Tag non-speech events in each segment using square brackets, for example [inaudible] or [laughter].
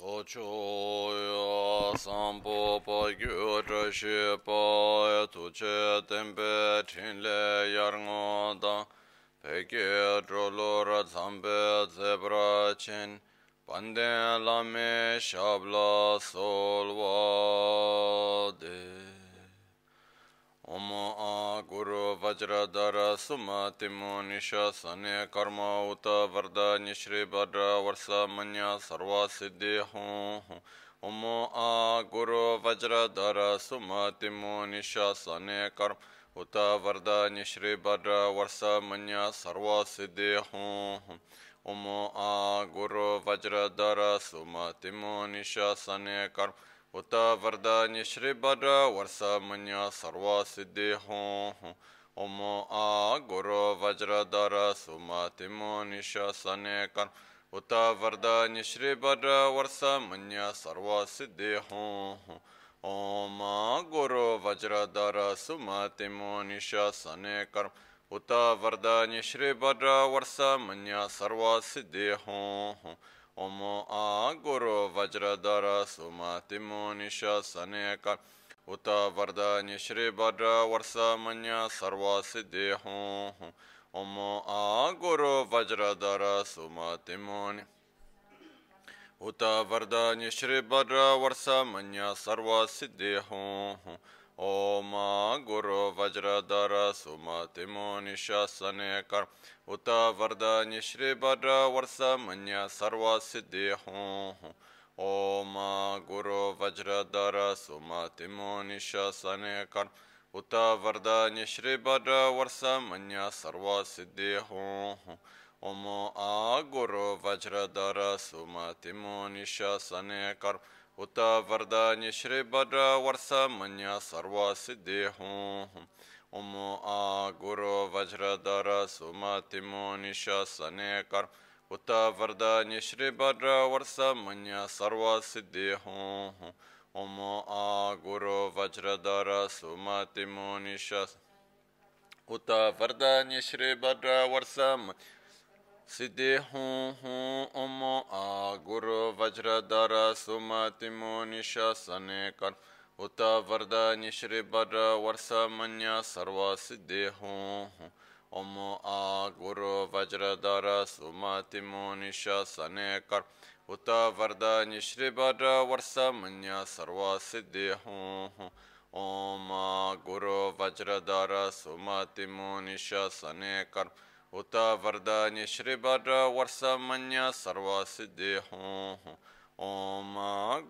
lochoya sambo pa gyo trashi pa tu che tempe chinle yar ngo da peke drolo ra zambe zebra chin pande lame shabla solwa de Om A Guru Vajradhara Sumatimo Nisha Sane Karma Uta Varda Nishri Bhadra Varsa Manya Sarva Siddhi Hum Om A Guru Vajradhara Sumatimo Nisha Sane Karma Uta Varda Nishri Bhadra Varsa Manya Sarva Siddhi Hum Om A Guru Vajradhara Sumatimo Nisha Sane Karma उत वरदान्य श्री भद्र वर्ष मन्य सर्व सिद्धि हों ओम आ गुरु वज्रधर सुमतिमो निशने कर उत वरदान्य श्री भद्र वर्ष मन्य सर्व सिद्धि हों ओम गुरु वज्रधर सुमतिमो निशने कर उत वरदान्य श्री भद्र वर्ष मन्य सर्व सिद्धि हों ओम आ गुरु वज्रधर सुमतिमो निशा सनेक उत वरदान्य श्री भद्र वर्ष मन्य सर्व सिद्धि हों ओम आ गुरु वज्रधर सुमतिमो उत वरदान्य श्री भद्र वर्ष मन्य सर्व सिद्धि हों ओम गुरु वज्रधर सुमतिमो निशासने कर उत वरदान्य श्री भद्र वर्ष मन्य सर्व सिद्धि हों ओम गुरु वज्रधर सुमतिमो निशासने कर उत वरदान्य श्री भद्र वर्ष मन्य सर्व सिद्धि हों ओम आ गुरु वज्रधर सुमतिमो निशासने कर उत वरदान्य श्री भद्र वर्ष मन्य सर्व सिद्धि हों ओम आ गुरु वज्रधर सुमतिमो निशासने कर उत वरदान्य श्री भद्र वर्ष मन्य सर्व सिद्धि हों ओम आ गुरु वज्रधर सुमतिमो निशास उत वरदान्य श्री भद्र वर्ष सिद्धि हूँ हूँ ओम आ गुरु वज्रधर सुमतिमो निशासने कर। उत वरदान्य श्री भद्र वर्ष मन्य सर्व सिद्धि हूँ ओम आ गुरु वज्रधर सुमतिमो निशासने कर। उत वरदान्य श्री भद्र वर्ष मन्य सर्व सिद्धि हूँ ओम आ गुरु वज्रधर सुमतिमो निशासने कर। उत वरदान्य श्रीवर वर्षमन्य सर्वसिद्धि हूँ ओम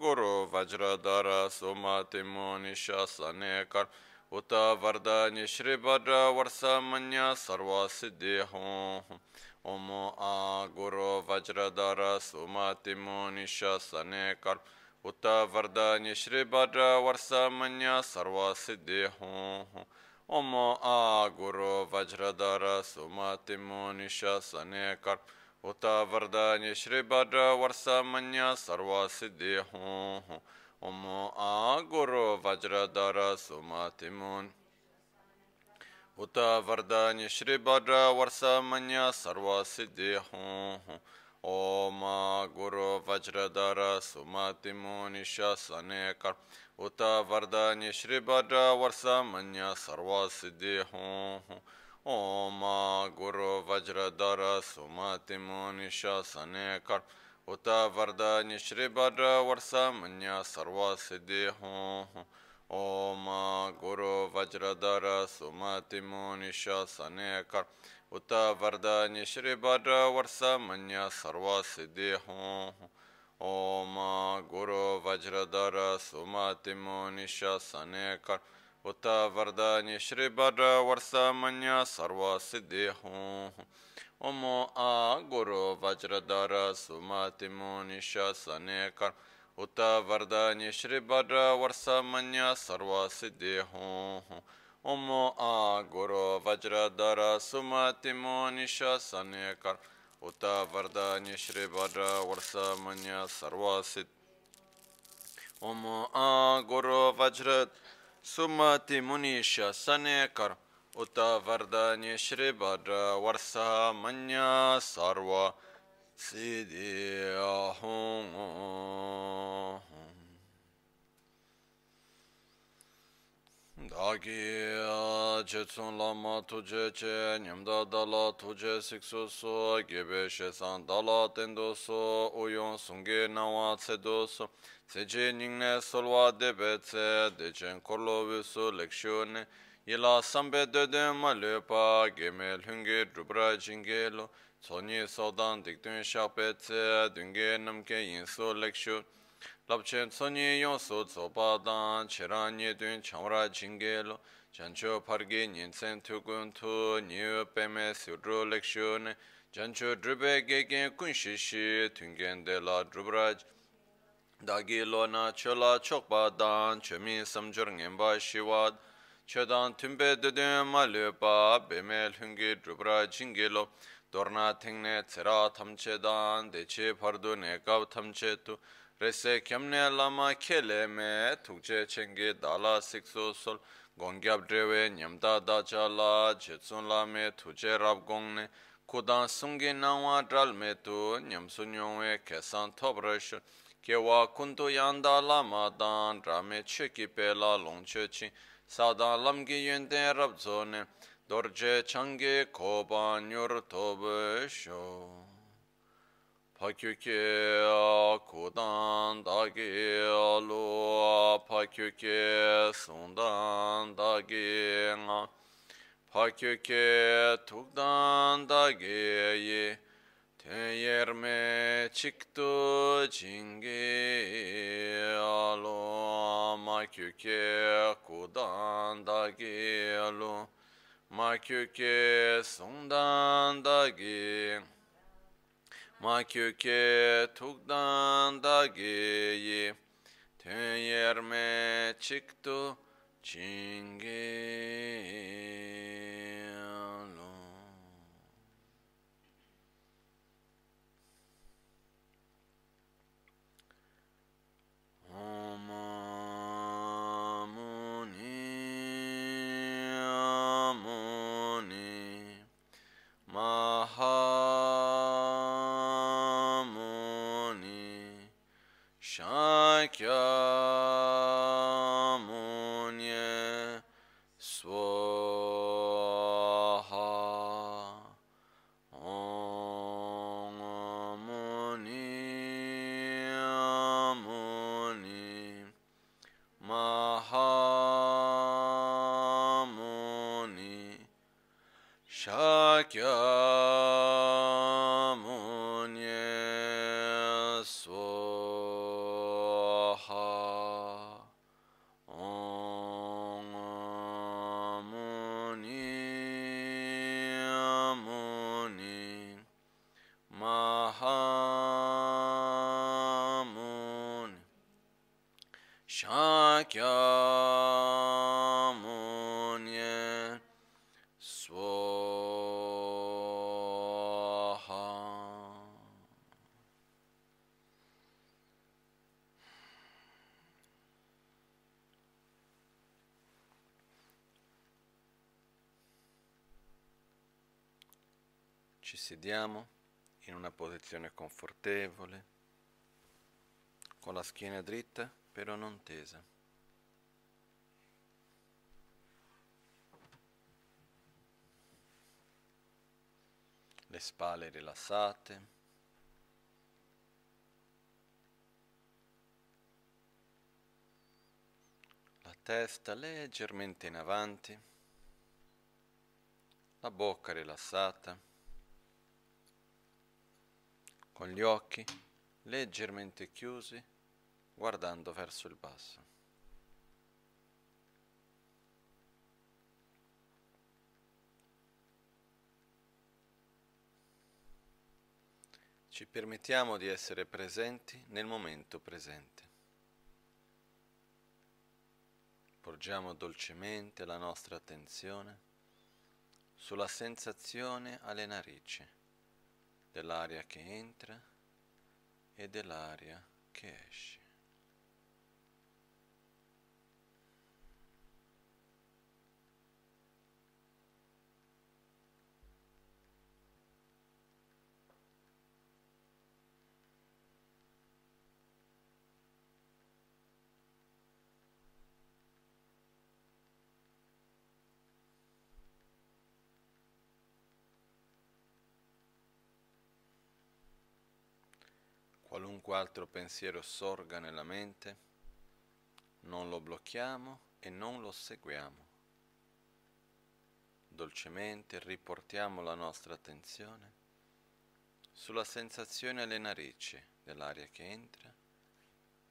गुरु वज्रधर सुमतिमो निशासन कर। उत वरदान्य वर्ष वर्षमन्य सर्वसिद्धि हूँ ओम आ गुरु वज्रधर सुमतिमो निशासन कर। उत वरदान्य वर्ष वर्षमन्य सर्वसिद्धि हूँ। ओम आ गुरु वज्रधर सुमतिमो निशासने कर उत वरदान्य श्री भद्र वर्ष मन्य सर्व सिद्धि हों ओम आ गुरु वज्रधर सुमतिमो उत वरदान्य श्री भद्र वर्ष मन्य सर्व सिद्धि हों ओम गुरु वज्रधर सुमतिमो निशासने कर उत वरदान्य श्री भद्र वर्ष मन्य सर्व सिद्धि हों ओम गुरु वज्रधर सुमतिमो निशासने कर उत वरदान्य श्री भद्र वर्ष मन्य सर्व सिद्धि हों ओम गुरु वज्रधर सुमतिमो निशासने कर उत वरदान्य श्री भद्र वर्ष मन्य सर्व सिद्धि हों ओम गुरु वज्रधर सुमतिमो निशासने कर उत वरदान्य श्री भद्र वर्ष मन्य सर्व सिद्धि हों ओम आ गुरु वज्रधर सुमतिमो निशासने कर उत वरदान्य श्री भद्र वर्ष मन्य सर्व सिद्धि हों ओम आ गुरु वज्रधर सुमतिमो निशासने कर उत वरदान्य श्री भद्र वर्ष मन्य सर्व सिद्ध ओम आ गुरु वज्र सुमति मुनिश सने कर उत वरदान्य श्री भद्र वर्ष मन्य सर्व सिद्धि हों Dāgī chētsūn lāma tujē chē, nyamdā dālā tujē siksu sō, gībē shēsān dālā tēndō sō, uyōn sūngē nāwā tsēdō sō, tsēchē nīngnē sōlwā dēbē tsē, dēchēn kōrlō wīsū lēkshō nē, yīlā sāmbē dēdē mā lēpā, gēmē lhūngē drupra jīngē lō, tsōnyē sōdān dikdūn shāpē tsē, dūngē namkē yīnsō lēkshō, dabchen tsonyi yon so tsopa dan, chiran nye dun chamra jingi lo, chancho pargi nyinsen tukun tu, nyu peme sudru lekshu ne, chancho drube gegen kun shishi, tungen de la drubraj, dagi lo na chola chokpa dan, chomi samjur ngenpa shiwad, chodan tumbe dudun ma lupa, beme lungi drubra jingi lo, dorna tingne tsera tamche dan, dechi pardu ne tamche tu, rese kyamne lama kele me tukje chenge dala sikso sol. Gongyab drewe nyamda dacha la jetsun la me tuje rab gongne. Kudan sungi nangwa dral me tu nyamsu nyongwe kesan top resho kewa kundu yanda lama dan rame cheki pe la longche chi. Sadan lamgi yende rab zone dorje changi koba nyur tobe sho. Pakyuke kudan dagi alu pakyuke sundan dagi nga. Pakyuke tukdan dagi ye tenyerme chiktu jingi alu makyuke kudan dagi alu makyuke sundan dagi ma kyu ke tuk dan da ge yi ten yer me chik Sediamo in una posizione confortevole, con la schiena dritta però non tesa. Le spalle rilassate. La testa leggermente in avanti. La bocca rilassata. Con gli occhi leggermente chiusi guardando verso il basso. Ci permettiamo di essere presenti nel momento presente. Porgiamo dolcemente la nostra attenzione sulla sensazione alle narici dell'aria che entra e dell'aria che esce. Qualunque altro pensiero sorga nella mente, non lo blocchiamo e non lo seguiamo. Dolcemente riportiamo la nostra attenzione sulla sensazione alle narici dell'aria che entra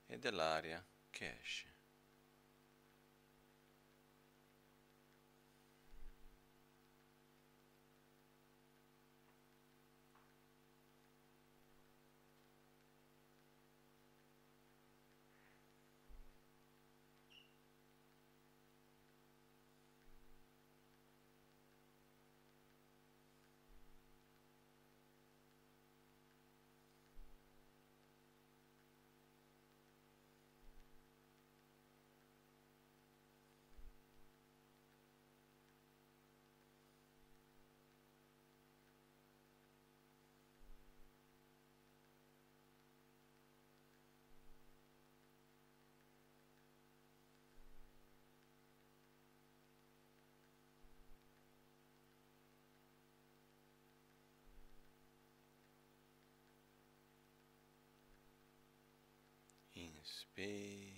e dell'aria che esce. Space.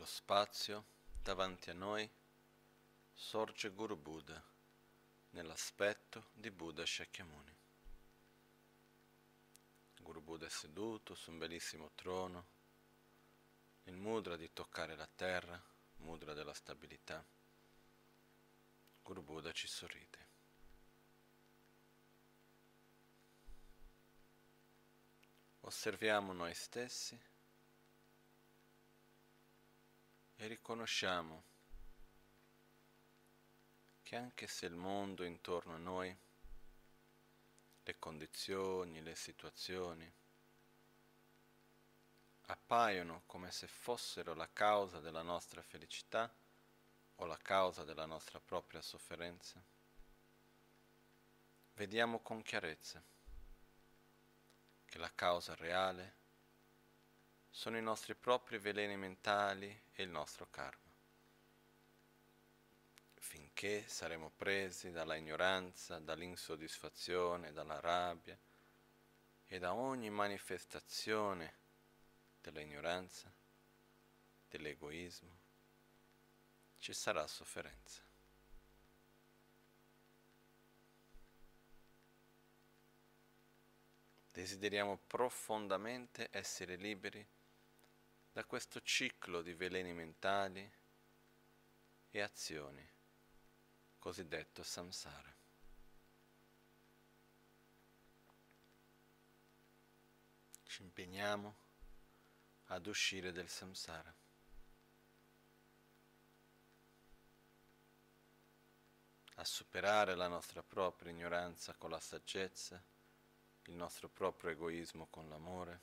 Nello spazio, davanti a noi, sorge Guru Buddha nell'aspetto di Buddha Shakyamuni. Guru Buddha è seduto su un bellissimo trono, il mudra di toccare la terra, mudra della stabilità. Guru Buddha ci sorride. Osserviamo noi stessi e riconosciamo che anche se il mondo intorno a noi, le condizioni, le situazioni, appaiono come se fossero la causa della nostra felicità o la causa della nostra propria sofferenza, vediamo con chiarezza che la causa reale sono i nostri propri veleni mentali e il nostro karma finché saremo presi dalla ignoranza, dall'insoddisfazione, dalla rabbia e da ogni manifestazione dell'ignoranza, dell'egoismo, ci sarà sofferenza. Desideriamo profondamente essere liberi da questo ciclo di veleni mentali e azioni cosiddetto samsara. Ci impegniamo ad uscire del samsara. a superare la nostra propria ignoranza con la saggezza, il nostro proprio egoismo con l'amore,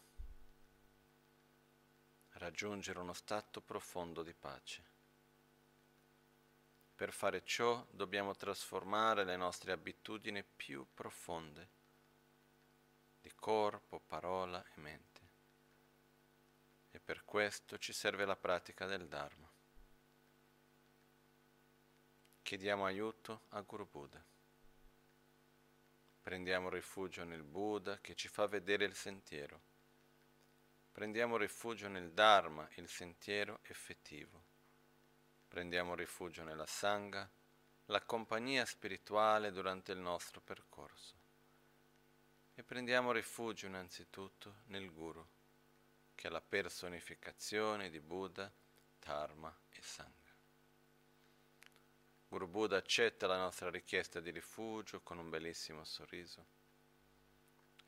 raggiungere uno stato profondo di pace. Per fare ciò dobbiamo trasformare le nostre abitudini più profonde di corpo, parola e mente. E per questo ci serve la pratica del Dharma. Chiediamo aiuto a Guru Buddha. Prendiamo rifugio nel Buddha che ci fa vedere il sentiero. Prendiamo rifugio nel Dharma, il sentiero effettivo prendiamo rifugio nella Sangha, la compagnia spirituale durante il nostro percorso. E prendiamo rifugio innanzitutto nel Guru, che è la personificazione di Buddha, Dharma e Sangha. Guru Buddha accetta la nostra richiesta di rifugio con un bellissimo sorriso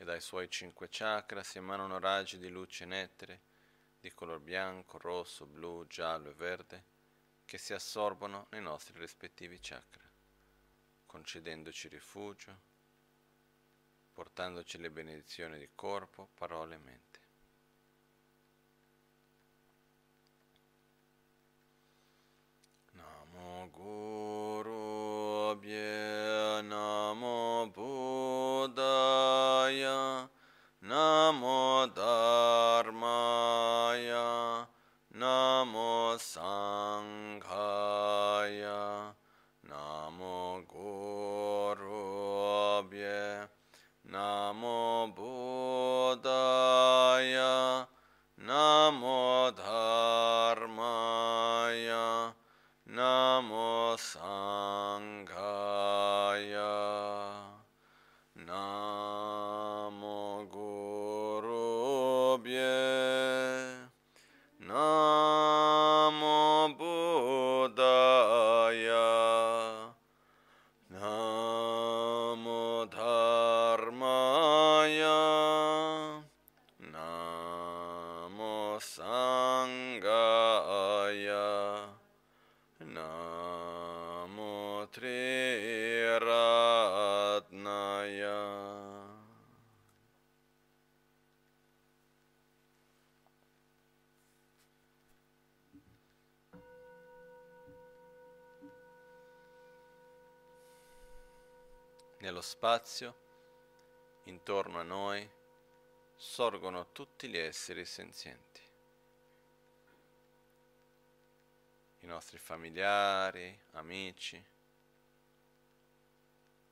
e dai suoi cinque chakra si emanano raggi di luce nettere di color bianco, rosso, blu, giallo e verde che si assorbono nei nostri rispettivi chakra, concedendoci rifugio, portandoci le benedizioni di corpo, parole e mente. Namo Guru Abhye Namo Buddhaya Namo Dharmaya Namo Sang Nello spazio, intorno a noi, sorgono tutti gli esseri senzienti. I nostri familiari, amici,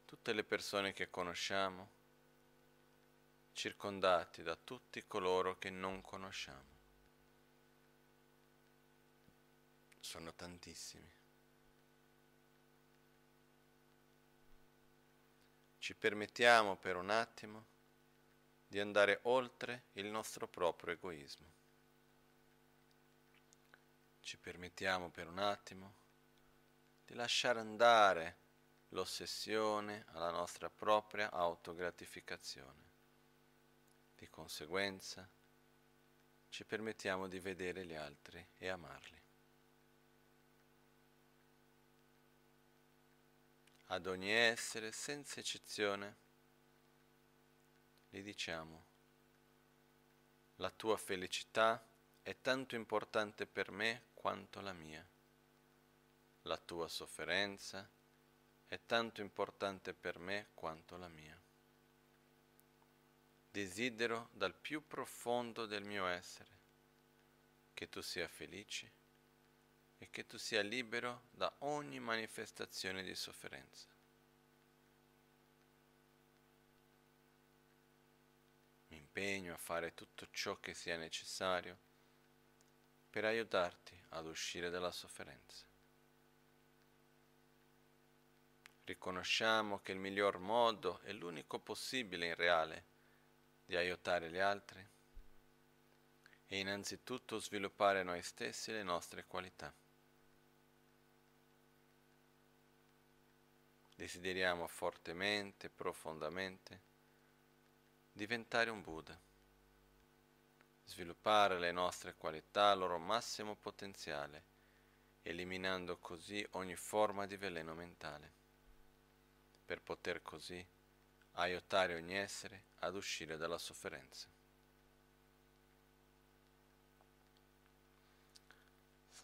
tutte le persone che conosciamo, circondati da tutti coloro che non conosciamo. Sono tantissimi. Ci permettiamo per un attimo di andare oltre il nostro proprio egoismo. Ci permettiamo per un attimo di lasciare andare l'ossessione alla nostra propria autogratificazione. Di conseguenza ci permettiamo di vedere gli altri e amarli. Ad ogni essere, senza eccezione, gli diciamo, la tua felicità è tanto importante per me quanto la mia. La tua sofferenza è tanto importante per me quanto la mia. Desidero dal più profondo del mio essere che tu sia felice e che tu sia libero da ogni manifestazione di sofferenza. Mi impegno a fare tutto ciò che sia necessario per aiutarti ad uscire dalla sofferenza. Riconosciamo che il miglior modo e l'unico possibile in reale di aiutare gli altri e innanzitutto sviluppare noi stessi le nostre qualità. Desideriamo fortemente, profondamente diventare un Buddha, sviluppare le nostre qualità al loro massimo potenziale, eliminando così ogni forma di veleno mentale, per poter così aiutare ogni essere ad uscire dalla sofferenza.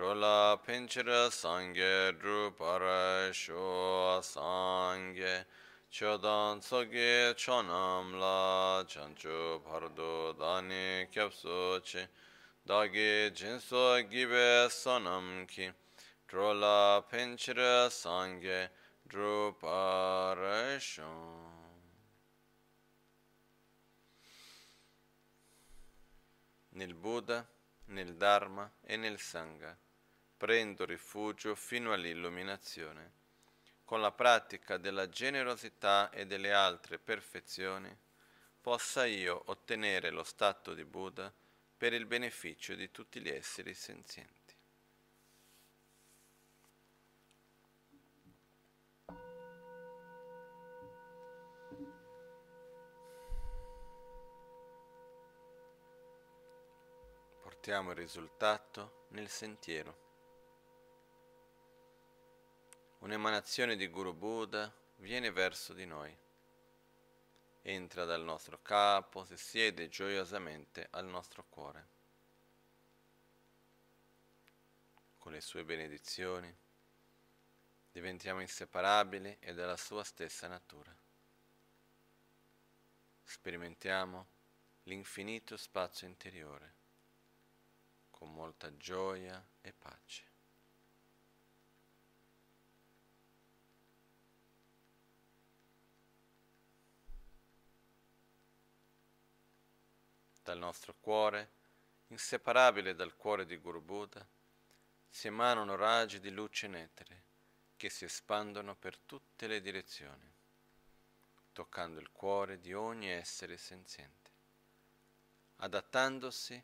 Trola pinchira sangye drupara sho sangye. Chodan tsoge chonam la chancho pardo dani kyapso chi. Dagi jinso gibe sonam ki. Trola pinchira sangye drupara sho nel Buddha, nel Dharma e nel Sangha. Prendo rifugio fino all'illuminazione. Con la pratica della generosità e delle altre perfezioni, possa io ottenere lo stato di Buddha per il beneficio di tutti gli esseri senzienti. portiamo il risultato nel sentiero. Un'emanazione di Guru Buddha viene verso di noi. Entra dal nostro capo, si siede gioiosamente al nostro cuore. Con le sue benedizioni diventiamo inseparabili e della sua stessa natura. Sperimentiamo l'infinito spazio interiore con molta gioia e pace. Dal nostro cuore, inseparabile dal cuore di Guru Buddha, si emanano raggi di luce netere che si espandono per tutte le direzioni, toccando il cuore di ogni essere senziente, adattandosi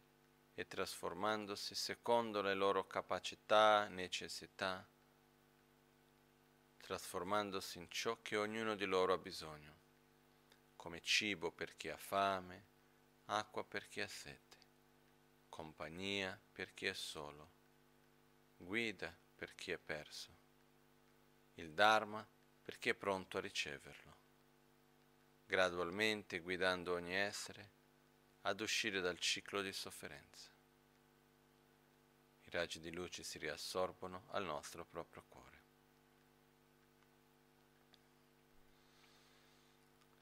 e trasformandosi secondo le loro capacità, necessità, trasformandosi in ciò che ognuno di loro ha bisogno, come cibo per chi ha fame, acqua per chi ha sete, compagnia per chi è solo, guida per chi è perso, il Dharma per chi è pronto a riceverlo, gradualmente guidando ogni essere ad uscire dal ciclo di sofferenza. I raggi di luce si riassorbono al nostro proprio cuore.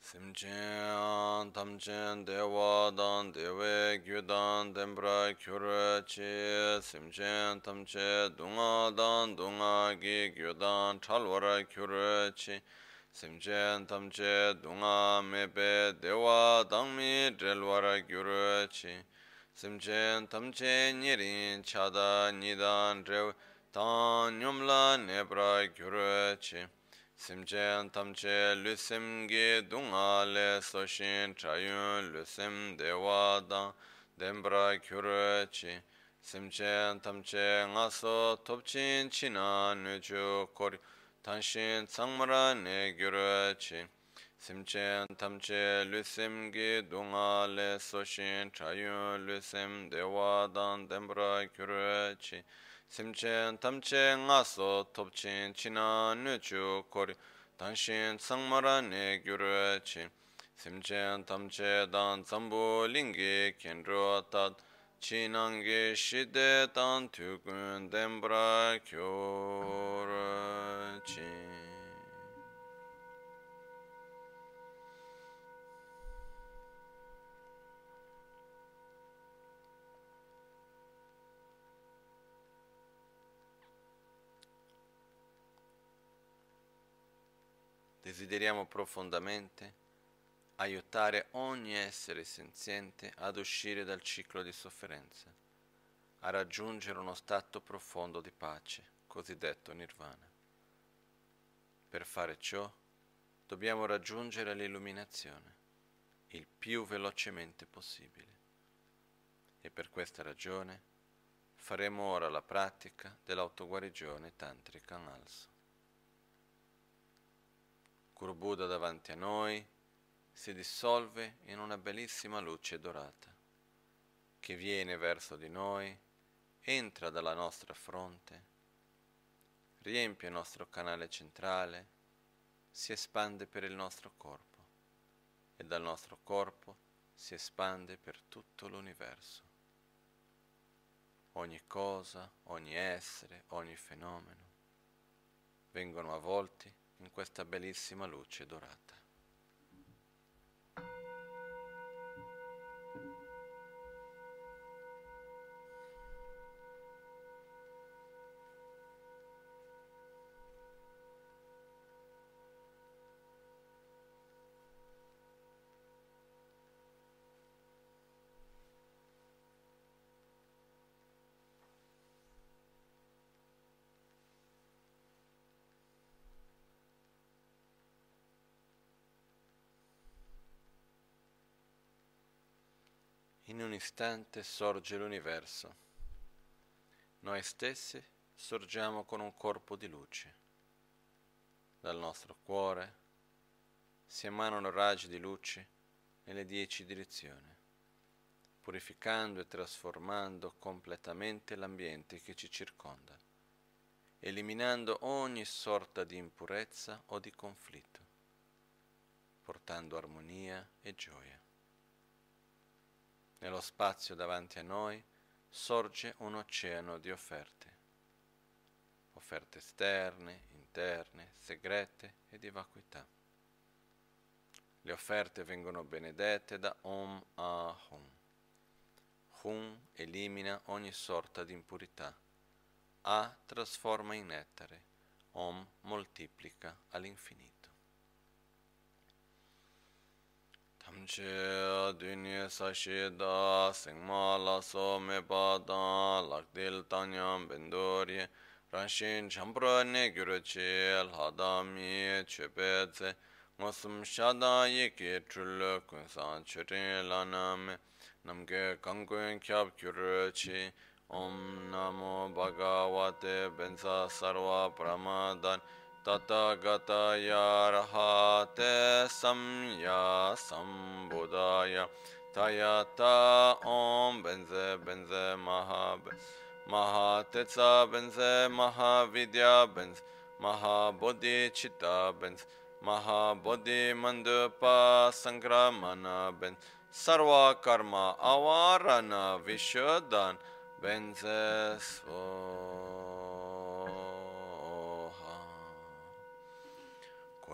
simchen tamchen dewa dan dewe gyudan dembra kyura che simchen tamche dunga dan dunga gi gyudan chalwara kyura che simchen tamche dunga mepe dewa dangmi drelwara gyura che simchen tamche nyerin chada nidan drew tan nyumla nebra gyura che Simchen tamche lusim ge dunga le soshin chayun lusim dewa dang dembra kyuru chi. Simchen tamche nga so topchin china nuju kori tanshin tsangmara ne gyuru chi. Simchen tamche lusim ge dunga le soshin chayun lusim dewa dang dembra kyuru chi. 심첸 탐체 나서 톱친 치나 누주 고리 당신 상마라네 교르치 심첸 탐체 단 잠보링게 켄로타 치낭게 시데 단 투군 덴브라 교르치 desideriamo profondamente aiutare ogni essere senziente ad uscire dal ciclo di sofferenza, a raggiungere uno stato profondo di pace, cosiddetto nirvana. Per fare ciò dobbiamo raggiungere l'illuminazione il più velocemente possibile e per questa ragione faremo ora la pratica dell'autoguarigione tantrica in Buddha davanti a noi si dissolve in una bellissima luce dorata che viene verso di noi, entra dalla nostra fronte, riempie il nostro canale centrale, si espande per il nostro corpo e dal nostro corpo si espande per tutto l'universo. Ogni cosa, ogni essere, ogni fenomeno vengono avvolti in questa bellissima luce dorata. In un istante sorge l'universo. Noi stessi sorgiamo con un corpo di luce. Dal nostro cuore si emanano raggi di luce nelle dieci direzioni, purificando e trasformando completamente l'ambiente che ci circonda, eliminando ogni sorta di impurezza o di conflitto, portando armonia e gioia. Nello spazio davanti a noi sorge un oceano di offerte, offerte esterne, interne, segrete e di vacuità. Le offerte vengono benedette da Om A Hum. Hum elimina ogni sorta di impurità. A trasforma in nettare. Om moltiplica all'infinito. Amche dunye sashi da singma la so me pa da lakdil tanyam bendori ranshin champra ne gyuru che lhadami chepe tse ngosum shada yeke trulu kunsan churin laname namke kankun kyab gyuru che om namo bhagavate bensa sarva pramadan. ततगतय अर्हते संया सम्बुदाय तयता ॐ बेन्जे बेन्जे महा महातेत्सा बेन्जे महाविद्या बेन्स् महाबोधि चिता बेन्स् महाबोधि मन्दुपा सङ्क्रमण बेन्स् सर्वकर्म अवारण विशोधन् बेन्जे स्व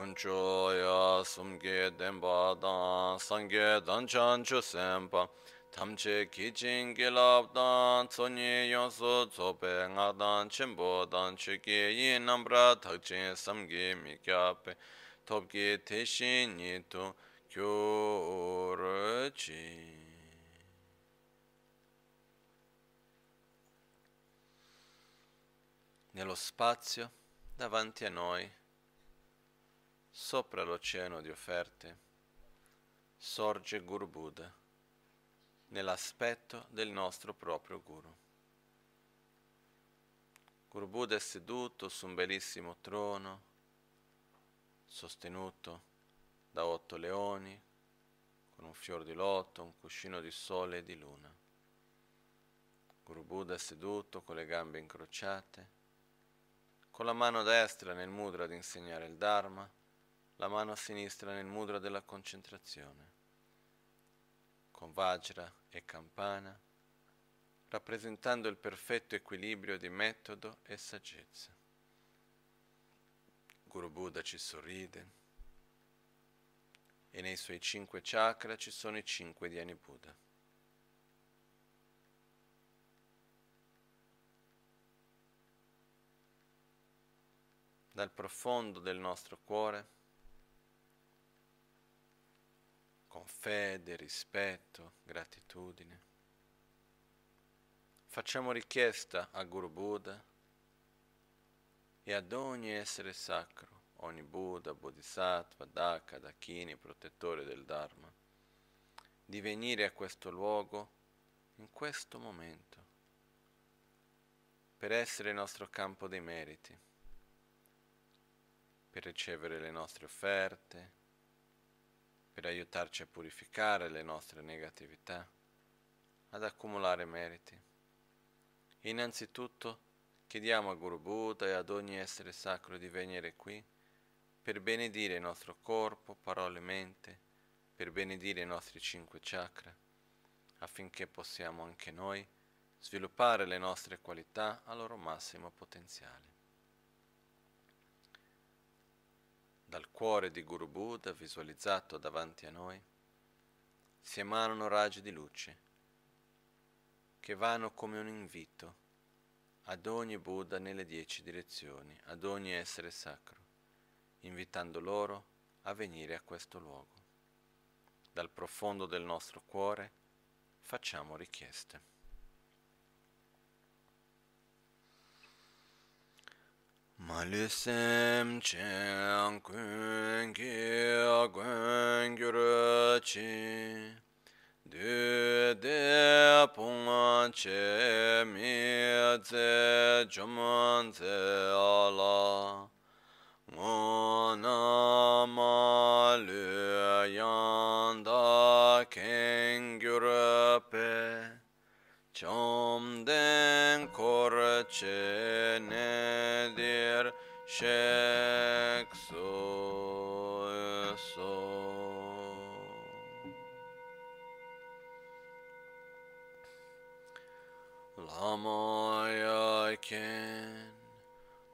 kuncho ya sumge denpa dan sangye danchan chu sempa tamche kichin gilab dan tsonyi yonsu tsope nga dan chenpo dan cheke yin nambra takchin samge mikyape topge teshin nitu kyorochi nello spazio davanti a noi Sopra l'oceano di offerte sorge Guru Buddha nell'aspetto del nostro proprio Guru. Guru Buddha è seduto su un bellissimo trono sostenuto da otto leoni con un fior di lotto, un cuscino di sole e di luna. Guru Buddha è seduto con le gambe incrociate, con la mano destra nel mudra ad insegnare il Dharma la mano a sinistra nel mudra della concentrazione, con Vajra e campana, rappresentando il perfetto equilibrio di metodo e saggezza. Guru Buddha ci sorride e nei suoi cinque chakra ci sono i cinque Dhyani Buddha. Dal profondo del nostro cuore con fede, rispetto, gratitudine. Facciamo richiesta a Guru Buddha e ad ogni essere sacro, ogni Buddha, Bodhisattva, Daka, Dakini, protettore del Dharma, di venire a questo luogo in questo momento per essere il nostro campo dei meriti, per ricevere le nostre offerte, per aiutarci a purificare le nostre negatività, ad accumulare meriti. Innanzitutto chiediamo a Guru Buddha e ad ogni essere sacro di venire qui per benedire il nostro corpo, parole e mente, per benedire i nostri cinque chakra, affinché possiamo anche noi sviluppare le nostre qualità al loro massimo potenziale. Dal cuore di Guru Buddha visualizzato davanti a noi, si emanano raggi di luce che vanno come un invito ad ogni Buddha nelle dieci direzioni, ad ogni essere sacro, invitando loro a venire a questo luogo. Dal profondo del nostro cuore facciamo richieste. Malisem chen kun ki kun gyur chi du de pong che mi ze jomon ze ala. Ngo na ma lu yan da ken gyur pe chom den kor che ne dir shek so so. Lama ya ken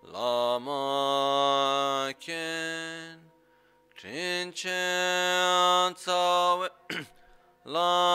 lama ken chin chen tsawe [clears throat] lama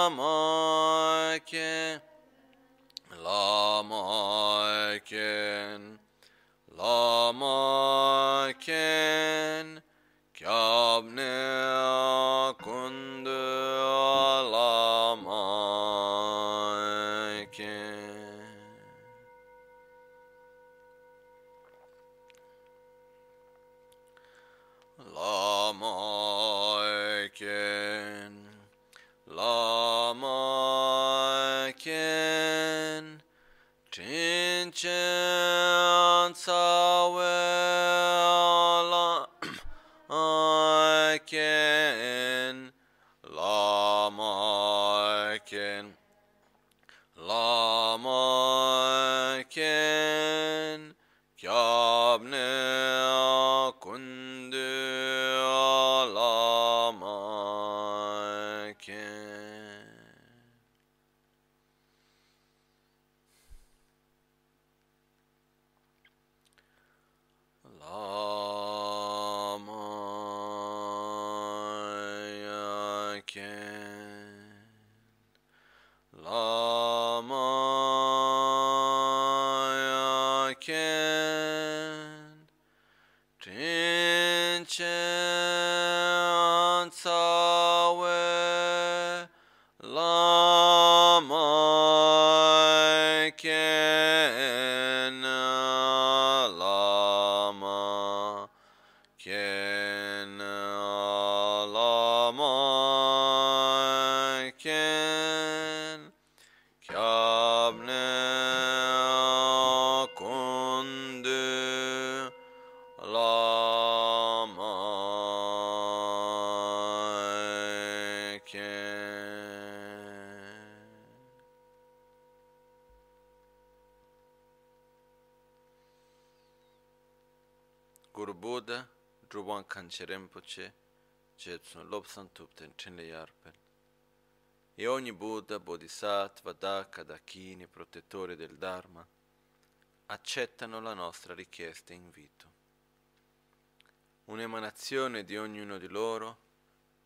Kanche Rinpoche, Jetsun Lobsan Tupten Chenle Yarpen. E ogni Buddha, Bodhisattva, Daka, Dakini, protettori del Dharma, accettano la nostra richiesta e invito. Un'emanazione di ognuno di loro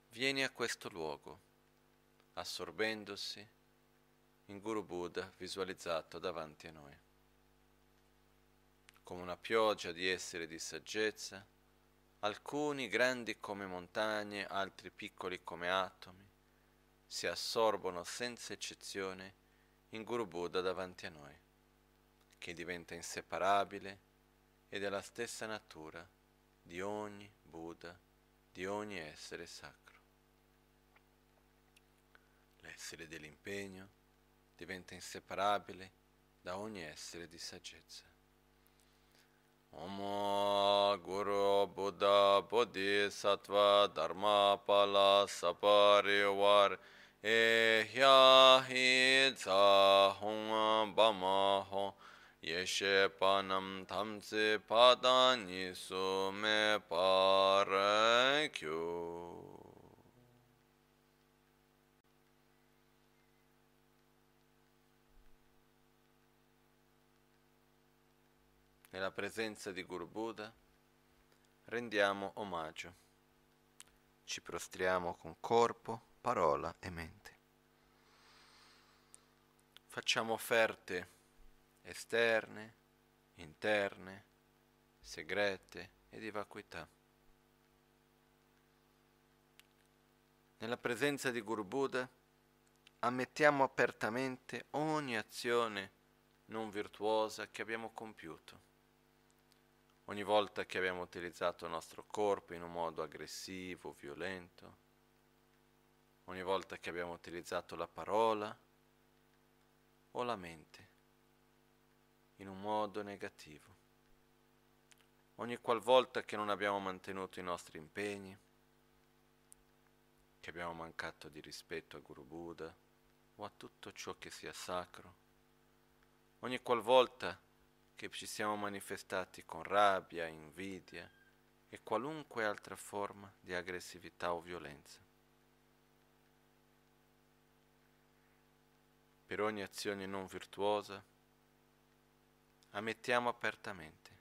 viene a questo luogo, assorbendosi in Guru Buddha visualizzato davanti a noi come una pioggia di esseri di saggezza, alcuni grandi come montagne, altri piccoli come atomi, si assorbono senza eccezione in Guru Buddha davanti a noi, che diventa inseparabile e della stessa natura di ogni Buddha, di ogni essere sacro. L'essere dell'impegno diventa inseparabile da ogni essere di saggezza. Om Guru Buddha Bodhisattva Dharma Pala Saparivar. Ehya Hi Tsa Hong Bama Hong Yeshe Panam Tamsi Padani Sume Parakyo nella presenza di Guru Buddha, rendiamo omaggio. Ci prostriamo con corpo, parola e mente. Facciamo offerte esterne, interne, segrete e di vacuità. Nella presenza di Guru Buddha ammettiamo apertamente ogni azione non virtuosa che abbiamo compiuto ogni volta che abbiamo utilizzato il nostro corpo in un modo aggressivo, violento, ogni volta che abbiamo utilizzato la parola o la mente in un modo negativo, ogni qualvolta che non abbiamo mantenuto i nostri impegni, che abbiamo mancato di rispetto a Guru Buddha o a tutto ciò che sia sacro, ogni qualvolta che ci siamo manifestati con rabbia, invidia e qualunque altra forma di aggressività o violenza. Per ogni azione non virtuosa, ammettiamo apertamente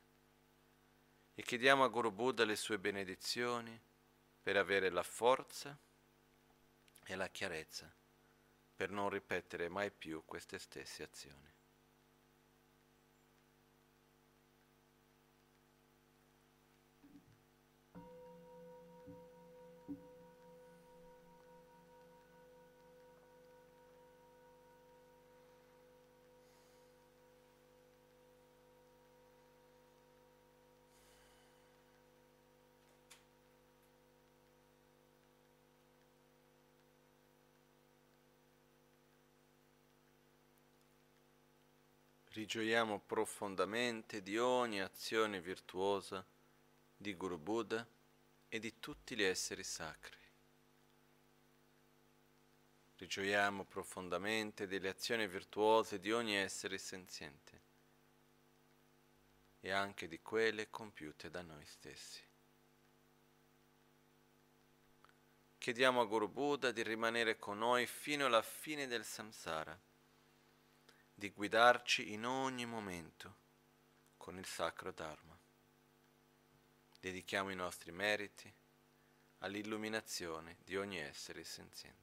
e chiediamo a Guru Buddha le sue benedizioni per avere la forza e la chiarezza per non ripetere mai più queste stesse azioni. Rigioiamo profondamente di ogni azione virtuosa di Guru Buddha e di tutti gli esseri sacri. Rigioiamo profondamente delle azioni virtuose di ogni essere senziente e anche di quelle compiute da noi stessi. Chiediamo a Guru Buddha di rimanere con noi fino alla fine del samsara di guidarci in ogni momento con il sacro Dharma. Dedichiamo i nostri meriti all'illuminazione di ogni essere senziente.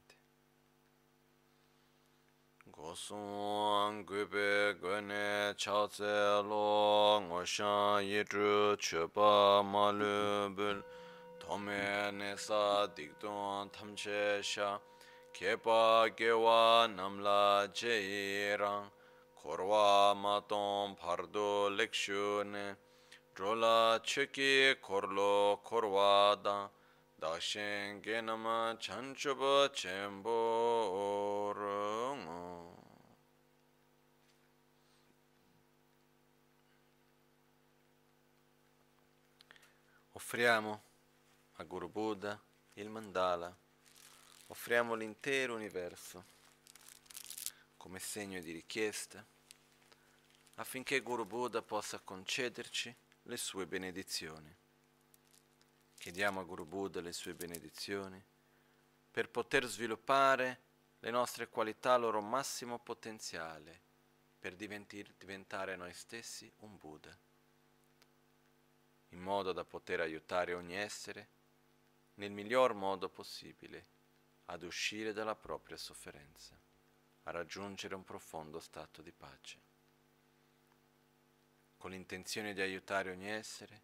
Gosung gube gane chaze lo ngoshan yidru chupa malubul tome nesa dikdon tamche sha kepa gewa namla jeirang korwa maton pardo lekshune drola cheki korlo korwa da dakshen genama chanchuba chembo rungo offriamo a Guru Buddha il mandala. Offriamo l'intero universo come segno di richiesta affinché Guru Buddha possa concederci le sue benedizioni. Chiediamo a Guru Buddha le sue benedizioni per poter sviluppare le nostre qualità al loro massimo potenziale, per diventare noi stessi un Buddha, in modo da poter aiutare ogni essere nel miglior modo possibile ad uscire dalla propria sofferenza, a raggiungere un profondo stato di pace con l'intenzione di aiutare ogni essere,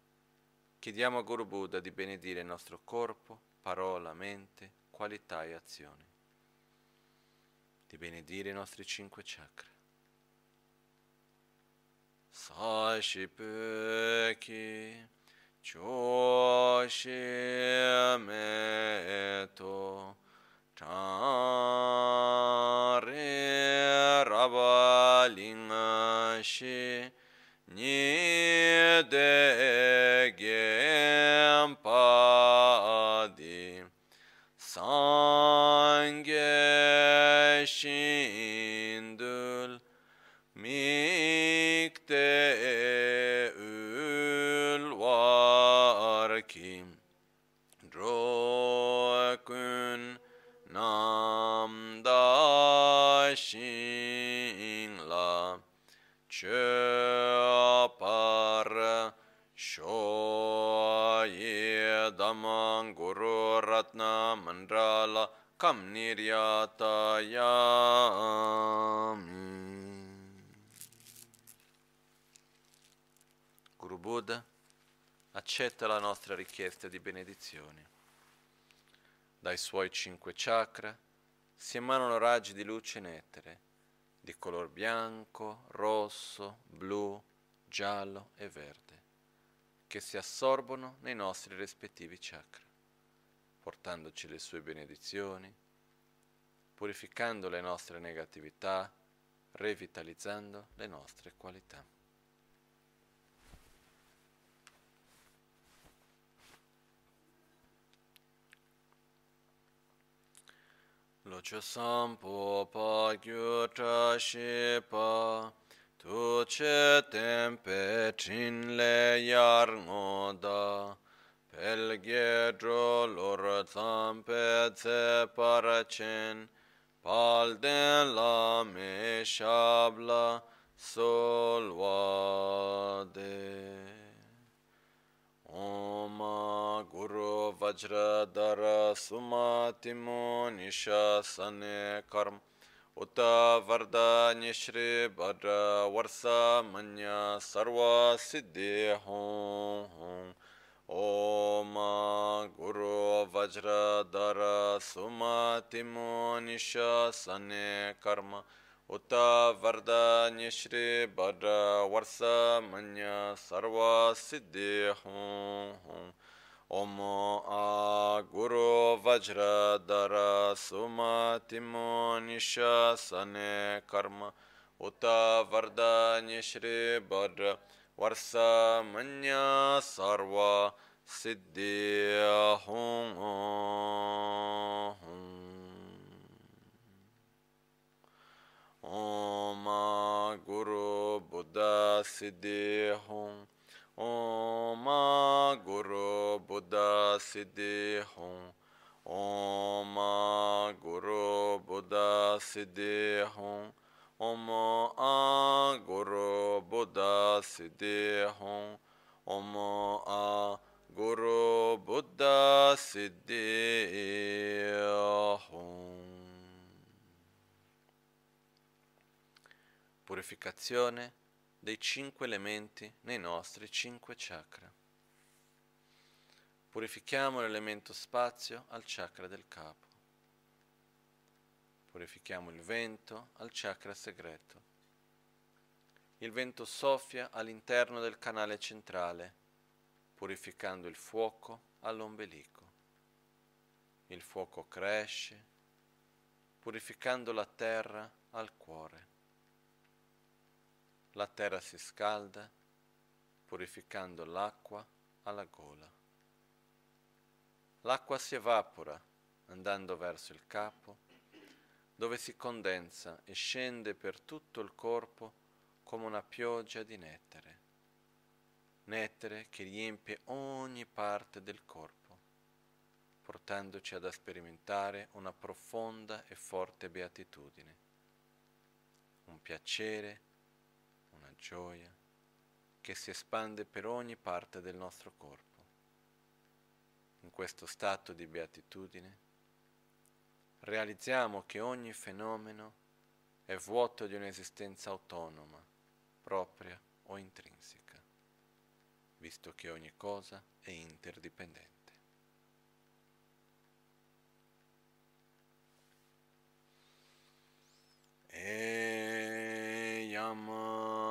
chiediamo a Guru Buddha di benedire il nostro corpo, parola, mente, qualità e azioni, di benedire i nostri cinque chakra. Sashipeki Choshi Meto Tare Rabalingashi ni de gem pa di sange shindul mandrala kam niryata yami Guru Buddha accetta la nostra richiesta di benedizioni. Dai suoi cinque chakra si emanano raggi di luce nettere di color bianco, rosso, blu, giallo e verde, che si assorbono nei nostri rispettivi chakra, portandoci le sue benedizioni, purificando le nostre negatività, revitalizzando le nostre qualità. Locha sampo pa gyu tra shi pa tu che tempe trin le yar ngo El ghedro lor zampețe paracen, palden la meșabla solvade. Om Guru Vajradara Sumatimo Nishasane karm, Uta Varda Nishri badra Varsa Manya Sarva Siddhi Hong Hong ओम गुरु वज्रधर सुमतिमो निशासन कर्म उत वरदान्य श्री भद्र वर्ष मन्य सर्व सिद्धि हों ओम आ गुरु वज्र दर सुमतिमो निशासन कर्म उत वरदान्य श्री भद्र वर्ष मन्य सर्व सिद्धि हों ओम गुरु बुद्ध सिद्धि हों ओम गुरु बुद्ध सिद्धि हों ओम गुरु बुद्ध सिद्धि हों Om A Guru Buddha Siddhi Hum Om A Guru Buddha Siddhi Hum Purificazione dei cinque elementi nei nostri cinque chakra. Purifichiamo l'elemento spazio al chakra del capo. Purifichiamo il vento al chakra segreto. Il vento soffia all'interno del canale centrale, purificando il fuoco all'ombelico. Il fuoco cresce, purificando la terra al cuore la terra si scalda, purificando l'acqua alla gola. L'acqua si evapora, andando verso il capo, dove si condensa e scende per tutto il corpo come una pioggia di nettare, nettare che riempie ogni parte del corpo, portandoci ad sperimentare una profonda e forte beatitudine, un piacere, una gioia che si espande per ogni parte del nostro corpo. In questo stato di beatitudine realizziamo che ogni fenomeno è vuoto di un'esistenza autonoma, propria o intrinseca, visto che ogni cosa è interdipendente. E Yama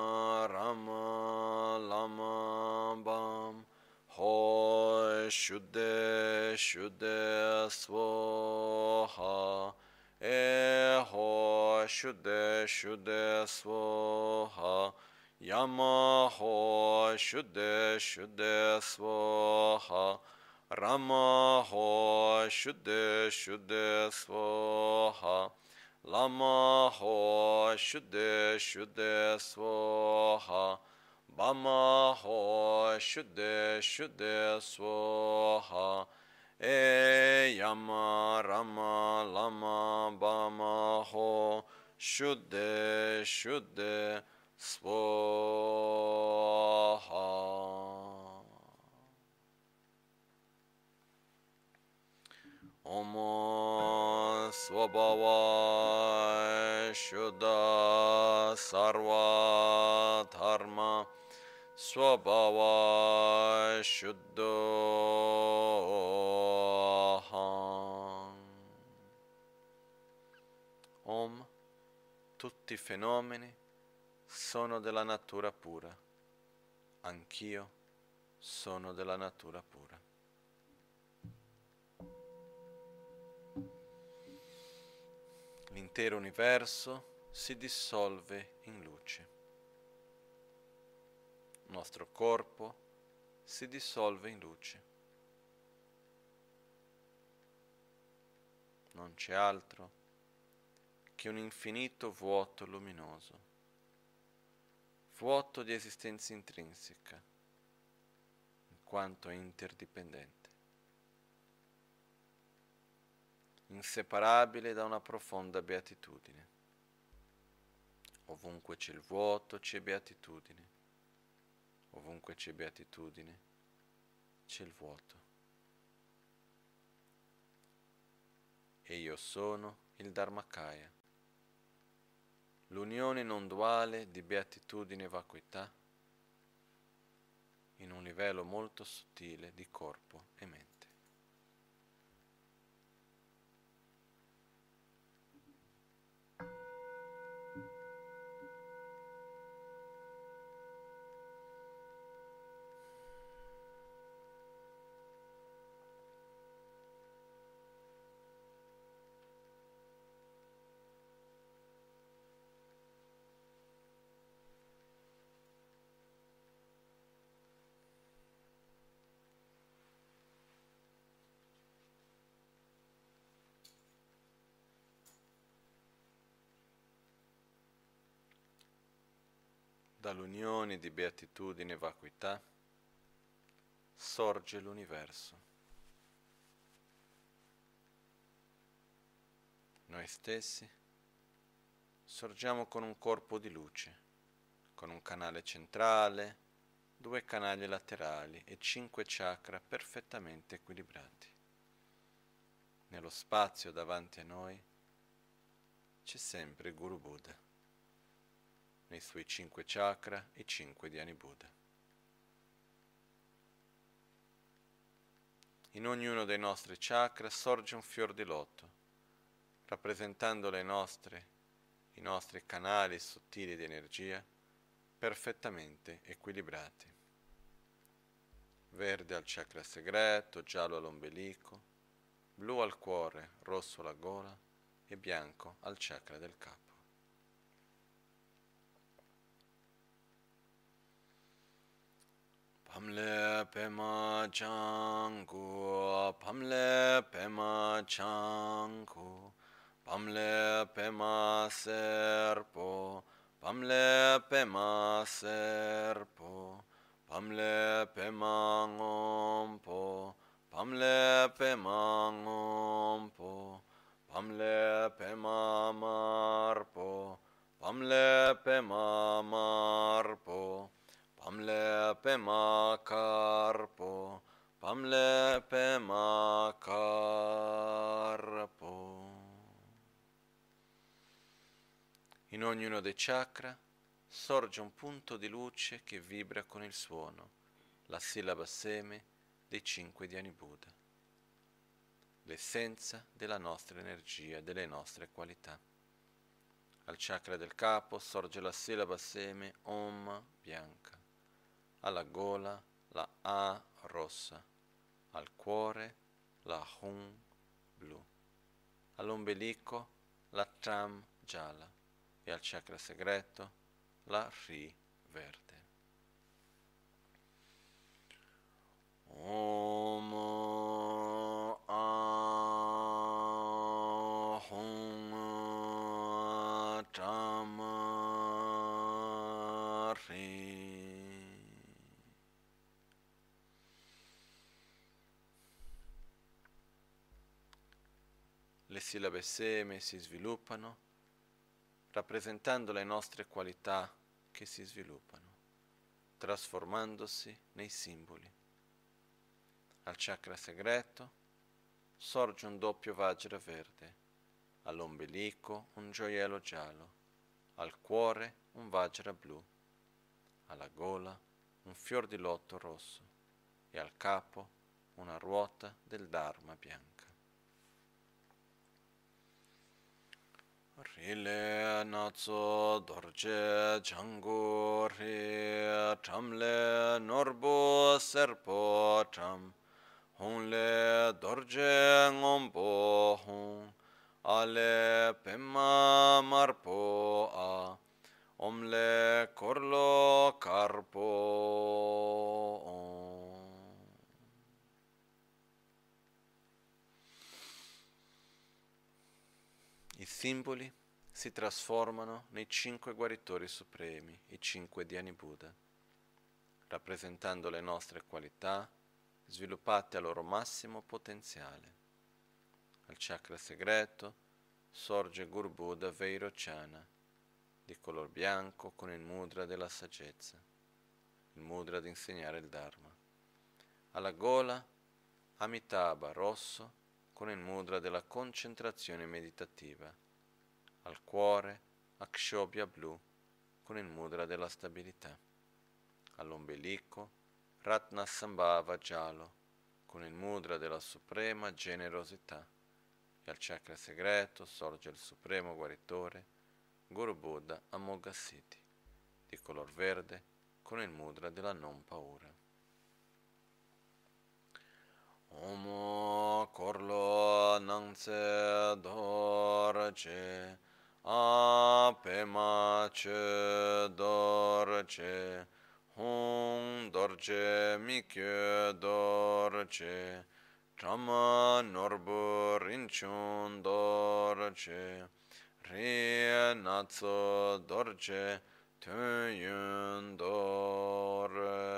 щуде, щуде свога, его, щуде, щуде свога, ямаго, щуде, щуде свога, рамаго, щуде, щуде свога. Ламаго, щуде, щуде свога. Lama ho shuddhe shuddhe swaha. Bama ho shuddhe shuddhe swaha E yama rama lama bama ho shuddhe shuddhe swaha. Om Swabhava Shuddha Sarva Dharma Swabhava Shuddha Om Tutti i fenomeni sono della natura pura. Anch'io sono della natura pura. l'intero universo si dissolve in luce. Nostro corpo si dissolve in luce. Non c'è altro che un infinito vuoto luminoso, vuoto di esistenza intrinseca, in quanto interdipendente. inseparabile da una profonda beatitudine. Ovunque c'è il vuoto c'è beatitudine, ovunque c'è beatitudine c'è il vuoto. E io sono il Dharmakaya, l'unione non duale di beatitudine e vacuità in un livello molto sottile di corpo e mente. Dall'unione di beatitudine e vacuità sorge l'universo. Noi stessi sorgiamo con un corpo di luce, con un canale centrale, due canali laterali e cinque chakra perfettamente equilibrati. Nello spazio davanti a noi c'è sempre Guru Buddha nei suoi cinque chakra e cinque Dhyani Buddha. In ognuno dei nostri chakra sorge un fior di lotto, rappresentando le nostre, i nostri canali sottili di energia perfettamente equilibrati. Verde al chakra segreto, giallo all'ombelico, blu al cuore, rosso alla gola e bianco al chakra del capo. Pamle pema changu pamle pema changu pamle pema serpo pamle pema serpo pamle pema ngompo pamle pema ngompo pamle pema marpo pamle pema marpo pamle pema carpo pamle pema carpo in ognuno dei chakra sorge un punto di luce che vibra con il suono, la sillaba seme dei cinque Dhyani Buddha, l'essenza della nostra energia, delle nostre qualità. Al chakra del capo sorge la sillaba seme Om bianca, alla gola la A rossa, al cuore la Hum blu, all'ombelico la Tram gialla e al chakra segreto la Ri verde. Om sillabe seme si sviluppano rappresentando le nostre qualità che si sviluppano, trasformandosi nei simboli. Al chakra segreto sorge un doppio vajra verde, all'ombelico un gioiello giallo, al cuore un vajra blu, alla gola un fior di lotto rosso e al capo una ruota del Dharma bianca. Rile natso dorje changu ri chamle norbo serpo cham hongle dorje ngombo hong ale pemma marpo a omle korlo karpo I simboli si trasformano nei cinque guaritori supremi, i cinque Dhyani Buddha, rappresentando le nostre qualità sviluppate al loro massimo potenziale. Al chakra segreto sorge Guru Buddha Vairochana, di color bianco con il mudra della saggezza, il mudra di insegnare il Dharma. Alla gola Amitabha rosso con il mudra della concentrazione meditativa al cuore Akshobhya blu con il mudra della stabilità, all'ombelico Ratna Sambhava giallo con il mudra della suprema generosità e al chakra segreto sorge il supremo guaritore Guru Buddha Amoghasiddhi di color verde con il mudra della non paura. Omo korlo nang dorche, dorce, ape mache dorce, hung dorce dorche, dorce, trama norbur dorche, dorce, rienazzo dorce, töyün dorce.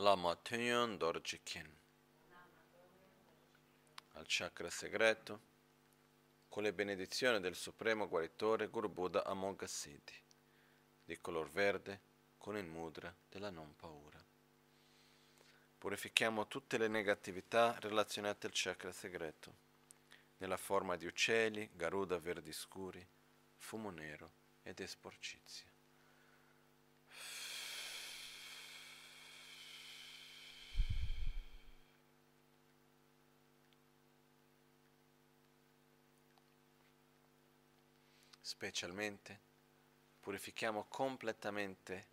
Lama Tunyon Dorjikin al chakra segreto con le benedizioni del supremo guaritore Guru Buddha Amoghasiddhi di color verde con il mudra della non paura. Purifichiamo tutte le negatività relazionate al chakra segreto nella forma di uccelli, garuda verdi scuri, fumo nero ed esporcizia. Specialmente purifichiamo completamente